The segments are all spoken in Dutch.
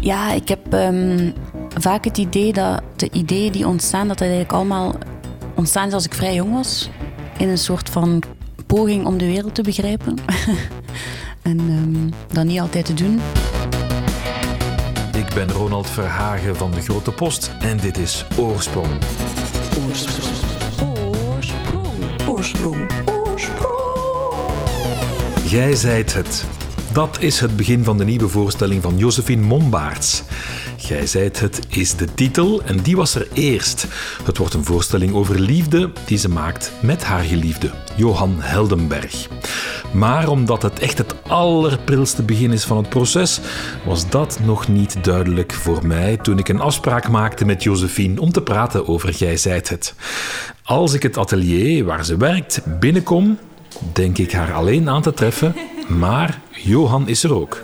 Ja, ik heb ehm, vaak het idee dat de ideeën die ontstaan, dat dat eigenlijk allemaal ontstaan is als ik vrij jong was. In een soort van poging om de wereld te begrijpen. en um, dat niet altijd te doen. Ik ben Ronald Verhagen van de Grote Post en dit is Oorsprong. Oorsprong. Oorsprong. Oorsprong. Oorsprong. Jij zijt het. Dat is het begin van de nieuwe voorstelling van Josephine Mombaerts. Gij zijt het is de titel en die was er eerst. Het wordt een voorstelling over liefde die ze maakt met haar geliefde, Johan Heldenberg. Maar omdat het echt het allerprilste begin is van het proces, was dat nog niet duidelijk voor mij toen ik een afspraak maakte met Josephine om te praten over Gij zijt het. Als ik het atelier waar ze werkt binnenkom, denk ik haar alleen aan te treffen, maar Johan is er ook.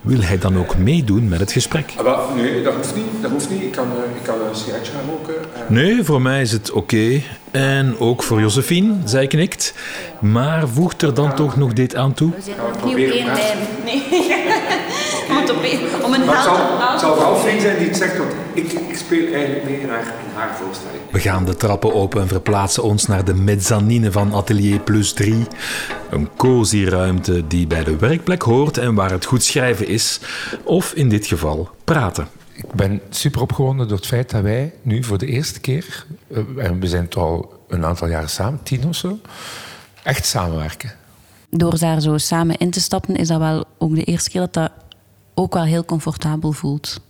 Wil hij dan ook meedoen met het gesprek? Ah, nee, dat hoeft niet. Dat hoeft niet. Ik kan, uh, ik kan een sigaretje gaan roken. Uh. Nee, voor mij is het oké. En ook voor Josephine, zij knikt. Maar voegt er dan toch nog dit aan toe? We zijn opnieuw één lijn. Nee. om een het zal, het zal vooral fijn zijn die het zegt, want ik, ik speel eigenlijk mee in haar, in haar voorstelling. We gaan de trappen open en verplaatsen ons naar de mezzanine van Atelier Plus 3. Een cozy ruimte die bij de werkplek hoort en waar het goed schrijven is. Of in dit geval praten. Ik ben super opgewonden door het feit dat wij nu voor de eerste keer, eh, en we zijn toch al een aantal jaren samen, tien of zo, echt samenwerken. Door daar zo samen in te stappen, is dat wel ook de eerste keer dat dat ook wel heel comfortabel voelt.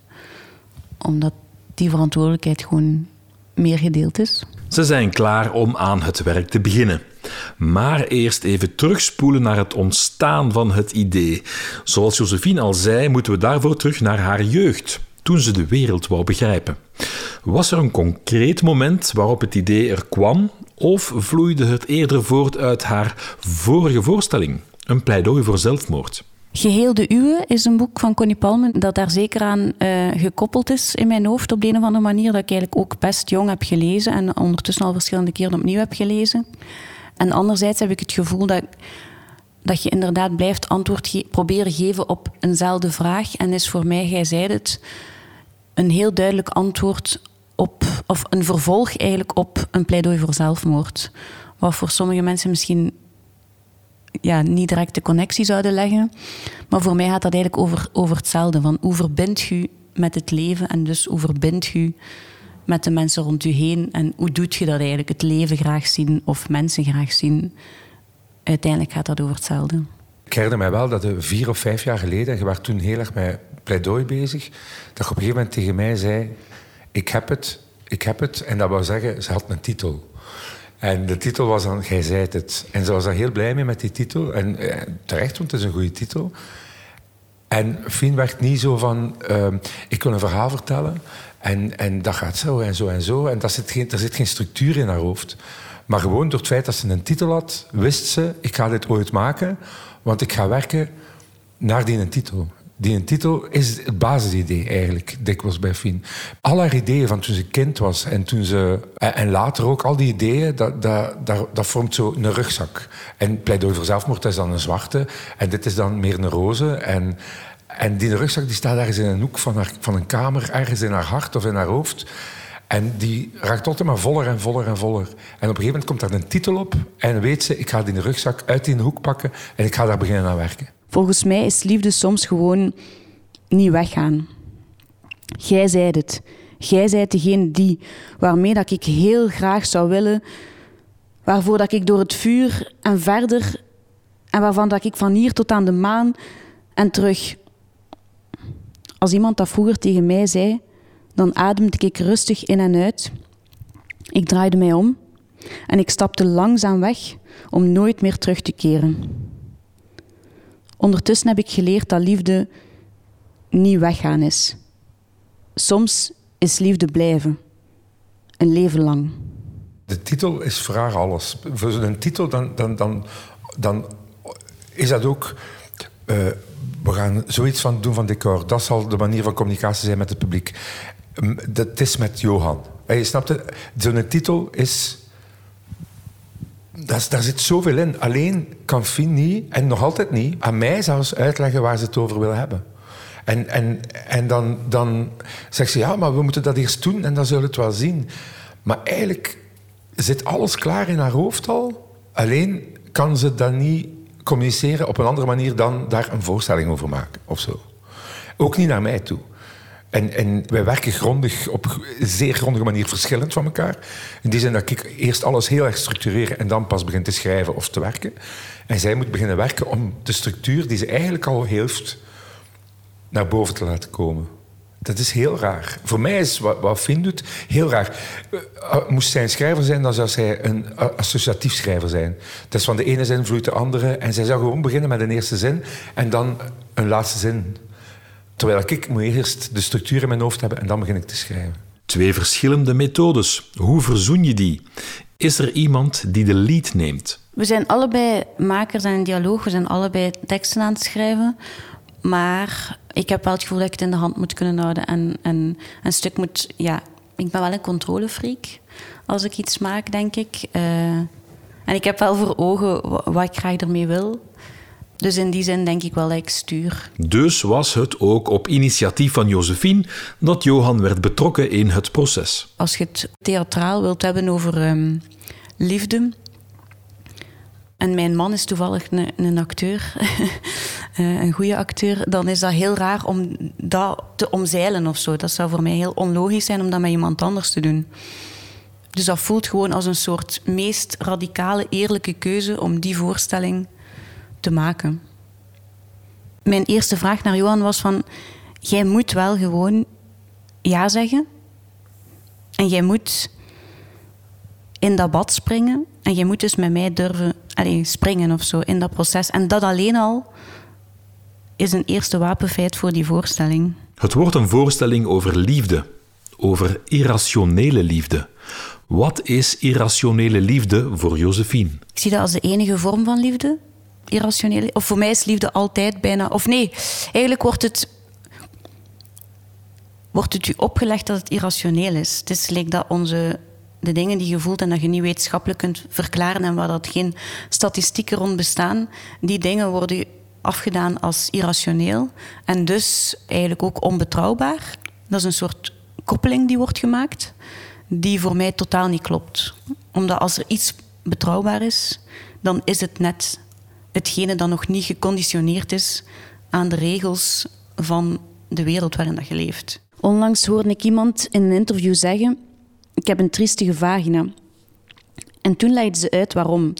Omdat die verantwoordelijkheid gewoon meer gedeeld is. Ze zijn klaar om aan het werk te beginnen. Maar eerst even terugspoelen naar het ontstaan van het idee. Zoals Josephine al zei, moeten we daarvoor terug naar haar jeugd, toen ze de wereld wou begrijpen. Was er een concreet moment waarop het idee er kwam, of vloeide het eerder voort uit haar vorige voorstelling, een pleidooi voor zelfmoord? Geheel de Uwe is een boek van Connie Palmen dat daar zeker aan uh, gekoppeld is in mijn hoofd op de een of andere manier. Dat ik eigenlijk ook best jong heb gelezen en ondertussen al verschillende keren opnieuw heb gelezen. En anderzijds heb ik het gevoel dat, dat je inderdaad blijft antwoord ge proberen geven op eenzelfde vraag. En is voor mij, jij zei het, een heel duidelijk antwoord op, of een vervolg eigenlijk op een pleidooi voor zelfmoord. Wat voor sommige mensen misschien ja, niet direct de connectie zouden leggen. Maar voor mij gaat dat eigenlijk over, over hetzelfde. Van hoe verbind je met het leven en dus hoe verbind je met de mensen rond je heen en hoe doet je dat eigenlijk? Het leven graag zien of mensen graag zien. Uiteindelijk gaat dat over hetzelfde. Ik herinner mij wel dat vier of vijf jaar geleden, je was toen heel erg met pleidooi bezig, dat je op een gegeven moment tegen mij zei: Ik heb het, ik heb het. En dat wou zeggen, ze had een titel. En de titel was dan Gij zijt het. En ze was daar heel blij mee met die titel. En eh, terecht, want het is een goede titel. En Fien werd niet zo van... Uh, ik wil een verhaal vertellen en, en dat gaat zo en zo en zo. En daar zit, geen, daar zit geen structuur in haar hoofd. Maar gewoon door het feit dat ze een titel had, wist ze... ik ga dit ooit maken, want ik ga werken naar die titel. Die een titel is het basisidee eigenlijk, dikwijls bij Fien. Al haar ideeën van toen ze kind was en toen ze... En later ook, al die ideeën, dat, dat, dat, dat vormt zo een rugzak. En pleidooi voor zelfmoord is dan een zwarte. En dit is dan meer een roze. En, en die rugzak die staat ergens in een hoek van, haar, van een kamer, ergens in haar hart of in haar hoofd. En die raakt altijd maar voller en voller en voller. En op een gegeven moment komt daar een titel op en weet ze, ik ga die rugzak uit die hoek pakken en ik ga daar beginnen aan werken. Volgens mij is liefde soms gewoon niet weggaan. Jij zei het. Jij zijt degene die, waarmee dat ik heel graag zou willen, waarvoor dat ik door het vuur en verder, en waarvan dat ik van hier tot aan de maan en terug. Als iemand dat vroeger tegen mij zei, dan ademde ik rustig in en uit. Ik draaide mij om en ik stapte langzaam weg om nooit meer terug te keren. Ondertussen heb ik geleerd dat liefde niet weggaan is. Soms is liefde blijven, een leven lang. De titel is vraag alles. Voor een titel dan, dan, dan, dan is dat ook. Uh, we gaan zoiets van doen van decor. Dat zal de manier van communicatie zijn met het publiek. Dat is met Johan. Je snapt het? Zo'n titel is dat, daar zit zoveel in. Alleen kan Fien niet, en nog altijd niet, aan mij zelfs uitleggen waar ze het over wil hebben. En, en, en dan, dan zegt ze, ja, maar we moeten dat eerst doen en dan zullen we het wel zien. Maar eigenlijk zit alles klaar in haar hoofd al. Alleen kan ze dat niet communiceren op een andere manier dan daar een voorstelling over maken of zo. Ook niet naar mij toe. En, en wij werken grondig, op zeer grondige manier verschillend van elkaar. In die zin dat ik eerst alles heel erg structureer en dan pas begin te schrijven of te werken. En zij moet beginnen werken om de structuur die ze eigenlijk al heeft naar boven te laten komen. Dat is heel raar. Voor mij is wat, wat doet heel raar. Uh, moest zij een schrijver zijn, dan zou zij een associatief schrijver zijn. Dat is van de ene zin vloeit de andere. En zij zou gewoon beginnen met een eerste zin en dan een laatste zin. Terwijl ik moet eerst de structuur in mijn hoofd hebben en dan begin ik te schrijven. Twee verschillende methodes. Hoe verzoen je die? Is er iemand die de lead neemt? We zijn allebei makers en dialoog. We zijn allebei teksten aan het schrijven. Maar ik heb wel het gevoel dat ik het in de hand moet kunnen houden. En, en een stuk moet... Ja, ik ben wel een controlefreak als ik iets maak, denk ik. Uh, en ik heb wel voor ogen wat ik graag ermee wil. Dus in die zin denk ik wel dat ik stuur. Dus was het ook op initiatief van Josephine dat Johan werd betrokken in het proces. Als je het theatraal wilt hebben over um, liefde, en mijn man is toevallig een, een acteur, eh, een goede acteur, dan is dat heel raar om dat te omzeilen of zo. Dat zou voor mij heel onlogisch zijn om dat met iemand anders te doen. Dus dat voelt gewoon als een soort meest radicale, eerlijke keuze om die voorstelling te maken. Mijn eerste vraag naar Johan was van... Jij moet wel gewoon ja zeggen. En jij moet in dat bad springen. En jij moet dus met mij durven allez, springen of zo in dat proces. En dat alleen al is een eerste wapenfeit voor die voorstelling. Het wordt een voorstelling over liefde. Over irrationele liefde. Wat is irrationele liefde voor Josephine? Ik zie dat als de enige vorm van liefde irrationeel. Of voor mij is liefde altijd bijna. Of nee, eigenlijk wordt het. Wordt het u opgelegd dat het irrationeel is? Het is like dat onze, de dingen die je voelt en dat je niet wetenschappelijk kunt verklaren en waar dat geen statistieken rond bestaan, die dingen worden afgedaan als irrationeel en dus eigenlijk ook onbetrouwbaar. Dat is een soort koppeling die wordt gemaakt, die voor mij totaal niet klopt. Omdat als er iets betrouwbaar is, dan is het net hetgene dat nog niet geconditioneerd is aan de regels van de wereld waarin dat je leeft. Onlangs hoorde ik iemand in een interview zeggen: Ik heb een triestige vagina. En toen legde ze uit waarom.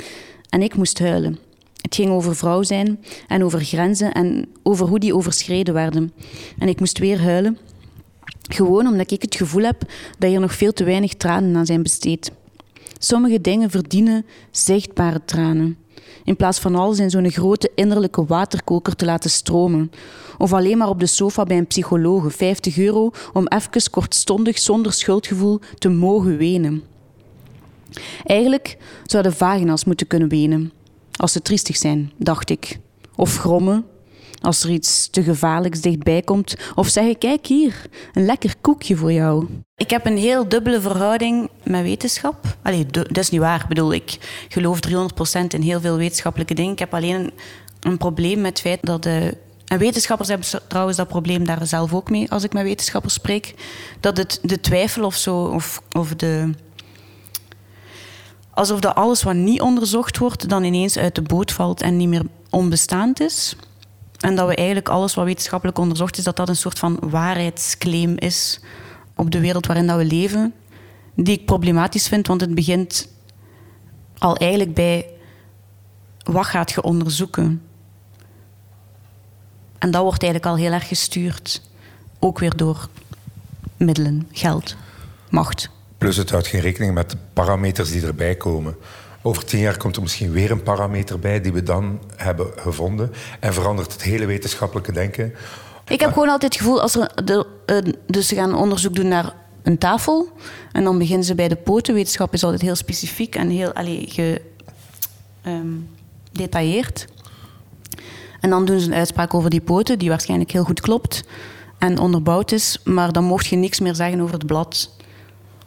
En ik moest huilen. Het ging over vrouw zijn en over grenzen en over hoe die overschreden werden. En ik moest weer huilen. Gewoon omdat ik het gevoel heb dat hier nog veel te weinig tranen aan zijn besteed. Sommige dingen verdienen zichtbare tranen in plaats van alles in zo'n grote innerlijke waterkoker te laten stromen. Of alleen maar op de sofa bij een psycholoog, 50 euro, om even kortstondig zonder schuldgevoel te mogen wenen. Eigenlijk zouden vagina's moeten kunnen wenen, als ze triestig zijn, dacht ik. Of grommen, als er iets te gevaarlijks dichtbij komt. Of zeggen, kijk hier, een lekker koekje voor jou. Ik heb een heel dubbele verhouding met wetenschap. Allee, dat is niet waar. Ik bedoel, ik geloof 300% in heel veel wetenschappelijke dingen. Ik heb alleen een, een probleem met het feit dat... De, en wetenschappers hebben trouwens dat probleem daar zelf ook mee, als ik met wetenschappers spreek. Dat het, de twijfel of zo, of, of de alsof dat alles wat niet onderzocht wordt, dan ineens uit de boot valt en niet meer onbestaand is. En dat we eigenlijk alles wat wetenschappelijk onderzocht is, dat dat een soort van waarheidsclaim is op de wereld waarin dat we leven. Die ik problematisch vind, want het begint al eigenlijk bij wat gaat je onderzoeken. En dat wordt eigenlijk al heel erg gestuurd. Ook weer door middelen, geld, macht. Plus het houdt geen rekening met de parameters die erbij komen. Over tien jaar komt er misschien weer een parameter bij die we dan hebben gevonden. En verandert het hele wetenschappelijke denken. Ik heb gewoon altijd het gevoel, als er de, dus ze gaan onderzoek doen naar een tafel. En dan beginnen ze bij de poten. Wetenschap is altijd heel specifiek en heel allee, gedetailleerd. Ehm, en dan doen ze een uitspraak over die poten, die waarschijnlijk heel goed klopt en onderbouwd is. Maar dan mocht je niks meer zeggen over het blad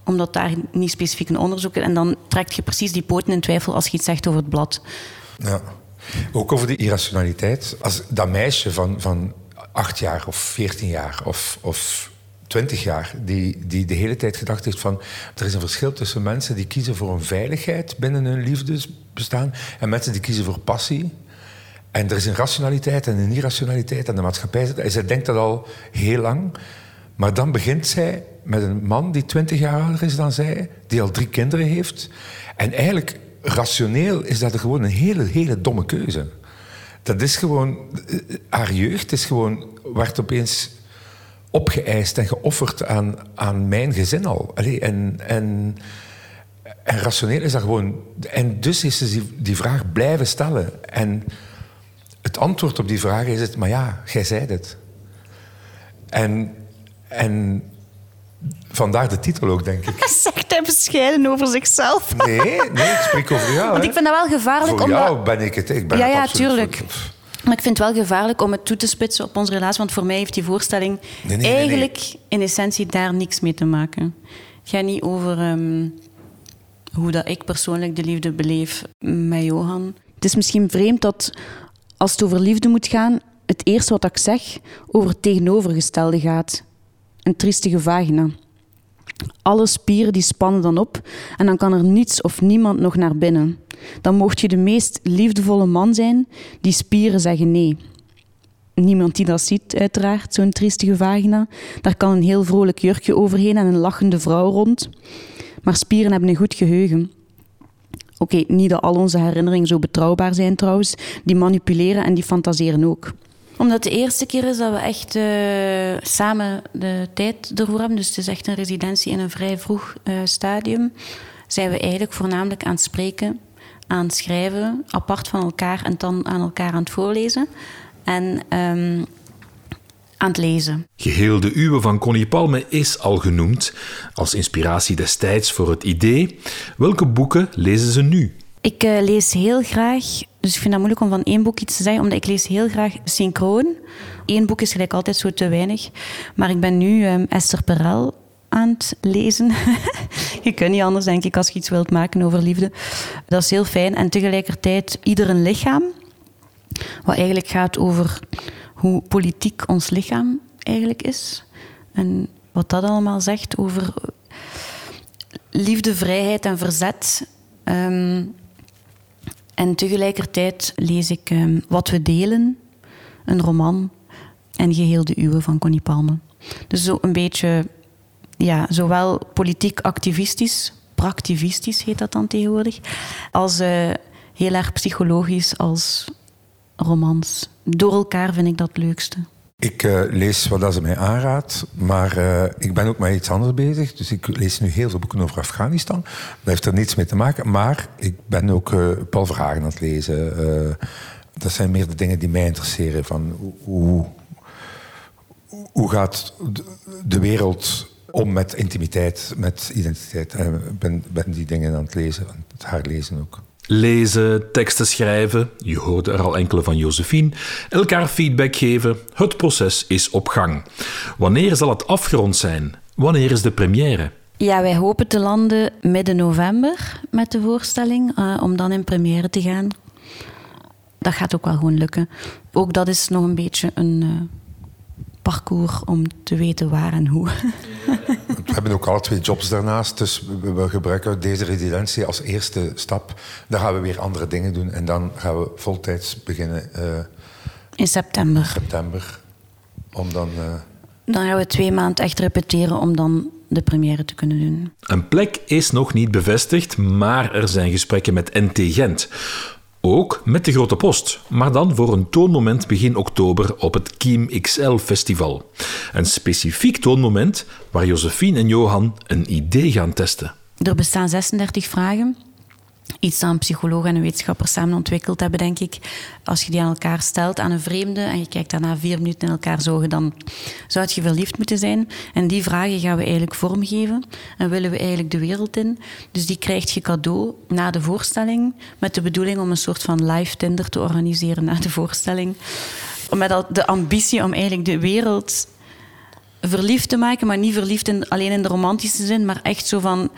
omdat daar niet specifiek een onderzoek is. En dan trekt je precies die poten in twijfel als je iets zegt over het blad. Ja. Ook over die irrationaliteit. Als dat meisje van, van acht jaar of veertien jaar of, of twintig jaar, die, die de hele tijd gedacht heeft van er is een verschil tussen mensen die kiezen voor een veiligheid binnen hun liefdesbestaan en mensen die kiezen voor passie. En er is een rationaliteit en een irrationaliteit en de maatschappij. En zij denkt dat al heel lang. Maar dan begint zij met een man die twintig jaar ouder is dan zij, die al drie kinderen heeft. En eigenlijk, rationeel is dat gewoon een hele, hele domme keuze. Dat is gewoon, eh, haar jeugd is gewoon, werd opeens opgeëist en geofferd aan, aan mijn gezin al. En, en, en rationeel is dat gewoon. En dus is ze die, die vraag blijven stellen. En het antwoord op die vraag is het, maar ja, jij zei het. En, en vandaar de titel ook, denk ik. Zegt hij bescheiden over zichzelf? Nee, nee, ik spreek over jou. Want hè. ik vind dat wel gevaarlijk. Voor omdat... jou ben ik het. Ik ben Ja, het ja, tuurlijk. Maar ik vind het wel gevaarlijk om het toe te spitsen op onze relatie. Want voor mij heeft die voorstelling Nee, nee, nee, nee. eigenlijk in essentie daar niks mee te maken. Het gaat niet over ehm, hoe dat ik persoonlijk de liefde beleef met Johan. Het is misschien vreemd dat als het over liefde moet gaan, het eerste wat ik zeg over het tegenovergestelde gaat. Een triestige vagina. Alle spieren die spannen dan op en dan kan er niets of niemand nog naar binnen. Dan mocht je de meest liefdevolle man zijn, die spieren zeggen nee. Niemand die dat ziet, uiteraard, zo'n triestige vagina. Daar kan een heel vrolijk jurkje overheen en een lachende vrouw rond. Maar spieren hebben een goed geheugen. Oké, niet dat al onze herinneringen zo betrouwbaar zijn trouwens. Die manipuleren en die fantaseren ook. Omdat het de eerste keer is dat we echt eh, samen de tijd ervoor hebben. Dus het is echt een residentie in een vrij vroeg eh, stadium. Zijn we eigenlijk voornamelijk aan het spreken, aan het schrijven, apart van elkaar en dan aan elkaar aan het voorlezen. En ehm, aan het lezen. Geheel de Uwe van Connie Palme is al genoemd als inspiratie destijds voor het idee. Welke boeken lezen ze nu? Ik eh, lees heel graag, dus ik vind het moeilijk om van één boek iets te zeggen, omdat ik lees heel graag synchroon. Eén boek is gelijk altijd zo te weinig. Maar ik ben nu ehm, Esther Perel aan het lezen. je kunt niet anders, denk ik, als je iets wilt maken over liefde. Dat is heel fijn. En tegelijkertijd Ieder een lichaam. Wat eigenlijk gaat over hoe politiek ons lichaam eigenlijk is. En wat dat allemaal zegt over liefde, vrijheid en verzet. Ehm, en tegelijkertijd lees ik ehm, Wat we delen, een roman, en Geheel de Uwe van Connie Palme. Dus zo een beetje, ja, zowel politiek activistisch, praktivistisch heet dat dan tegenwoordig, als eh, heel erg psychologisch als romans. Door elkaar vind ik dat leukste. Ik eh, lees wat ze mij aanraadt, maar eh, ik ben ook met iets anders bezig. Dus ik lees nu heel veel boeken over Afghanistan. Dat heeft er niets mee te maken. Maar ik ben ook eh, Paul aan het lezen. Dat zijn meer de dingen die mij interesseren. Van hoe, hoe gaat de- wereld om met intimiteit, met identiteit? En ik ben, die dingen aan het lezen, aan het herlezen ook. Lezen, teksten schrijven, je hoorde er al enkele van Josephine, elkaar feedback geven, het proces is op gang. Wanneer zal het afgerond zijn? Wanneer is de première? Ja, wij hopen te landen midden november met de voorstelling, eh, om dan in première te gaan. Dat gaat ook wel gewoon lukken. Ook dat is nog een beetje een eh, parcours om te weten waar en hoe. We hebben ook alle twee jobs daarnaast, dus we, gebruiken deze residentie als eerste stap. Dan gaan we weer andere dingen doen en dan gaan we voltijds beginnen eh, In september. september. Om dan... eh, Dan gaan we twee maanden echt repeteren om dan de première te kunnen doen. Een plek is nog niet bevestigd, maar er zijn gesprekken met NT Gent. Ook met de Grote Post, maar dan voor een toonmoment begin oktober op het Kiem XL Festival. Een specifiek toonmoment waar Josephine en Johan een idee gaan testen. Er bestaan 36 vragen. Iets dat een psycholoog en een wetenschapper samen ontwikkeld hebben, denk ik. Als je die aan elkaar stelt, aan een vreemde, en je kijkt daarna vier minuten in elkaar zogen, dan zou je verliefd moeten zijn. En die vragen gaan we eigenlijk vormgeven. En willen we eigenlijk de wereld in. Dus die krijg je cadeau na de voorstelling. Met de bedoeling om een soort van live Tinder te organiseren na de voorstelling. Met de ambitie om eigenlijk de wereld verliefd te maken, maar niet verliefd in, alleen in de romantische zin, maar echt zo van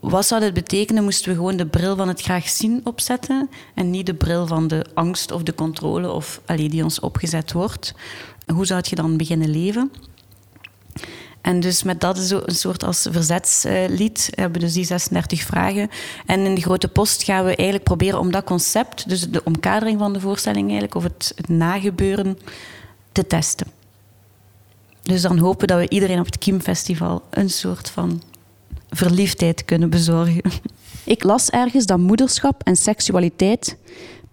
wat zou dit betekenen moesten we gewoon de bril van het graag zien opzetten en niet de bril van de angst of de controle of allee, die ons opgezet wordt. Hoe zou je dan beginnen leven? En dus met dat zo een soort als verzetslied hebben we dus die 36 vragen. En in de grote post gaan we eigenlijk proberen om dat concept, dus de omkadering van de voorstelling eigenlijk, of het, het nagebeuren, te testen. Dus dan hopen dat we iedereen op het Kiemfestival een soort van verliefdheid kunnen bezorgen. Ik las ergens dat moederschap en seksualiteit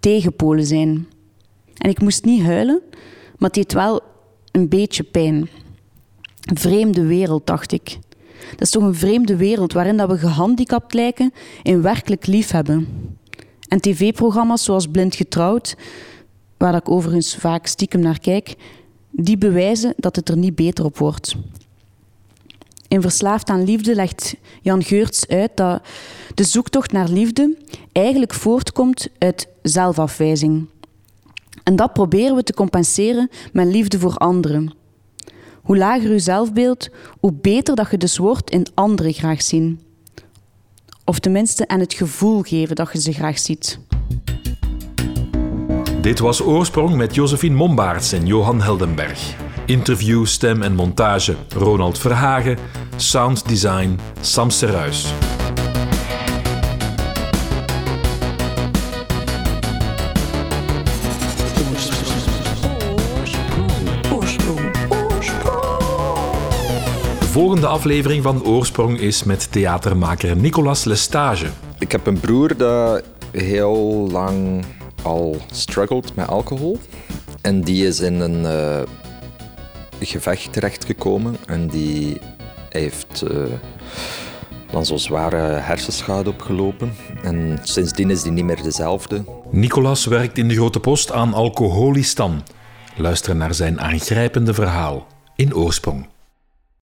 tegenpolen zijn. En ik moest niet huilen, maar het deed wel een beetje pijn. Een vreemde wereld, dacht ik. Dat is toch een vreemde wereld waarin dat we gehandicapt lijken in werkelijk liefhebben. En tv-programma's zoals Blind Getrouwd, waar ik overigens vaak stiekem naar kijk, die bewijzen dat het er niet beter op wordt. In Verslaafd aan Liefde legt Jan Geurts uit dat de zoektocht naar liefde eigenlijk voortkomt uit zelfafwijzing. En dat proberen we te compenseren met liefde voor anderen. Hoe lager uw zelfbeeld, hoe beter dat je dus wordt in anderen graag zien. Of tenminste aan het gevoel geven dat je ze graag ziet. Dit was Oorsprong met Josephine Mombaerts en Johan Heldenberg. Interview, stem en montage Ronald Verhagen. Sounddesign Sam Serruis. De volgende aflevering van Oorsprong is met theatermaker Nicolas Lestage. Ik heb een broer dat heel lang al struggelt met alcohol. En die is in een uh, gevecht terechtgekomen en die heeft uh, dan zo'n zware hersenschade opgelopen. En sindsdien is die niet meer dezelfde. Nicolas werkt in de Grote Post aan Alcoholistan. Luister naar zijn aangrijpende verhaal in Oorsprong.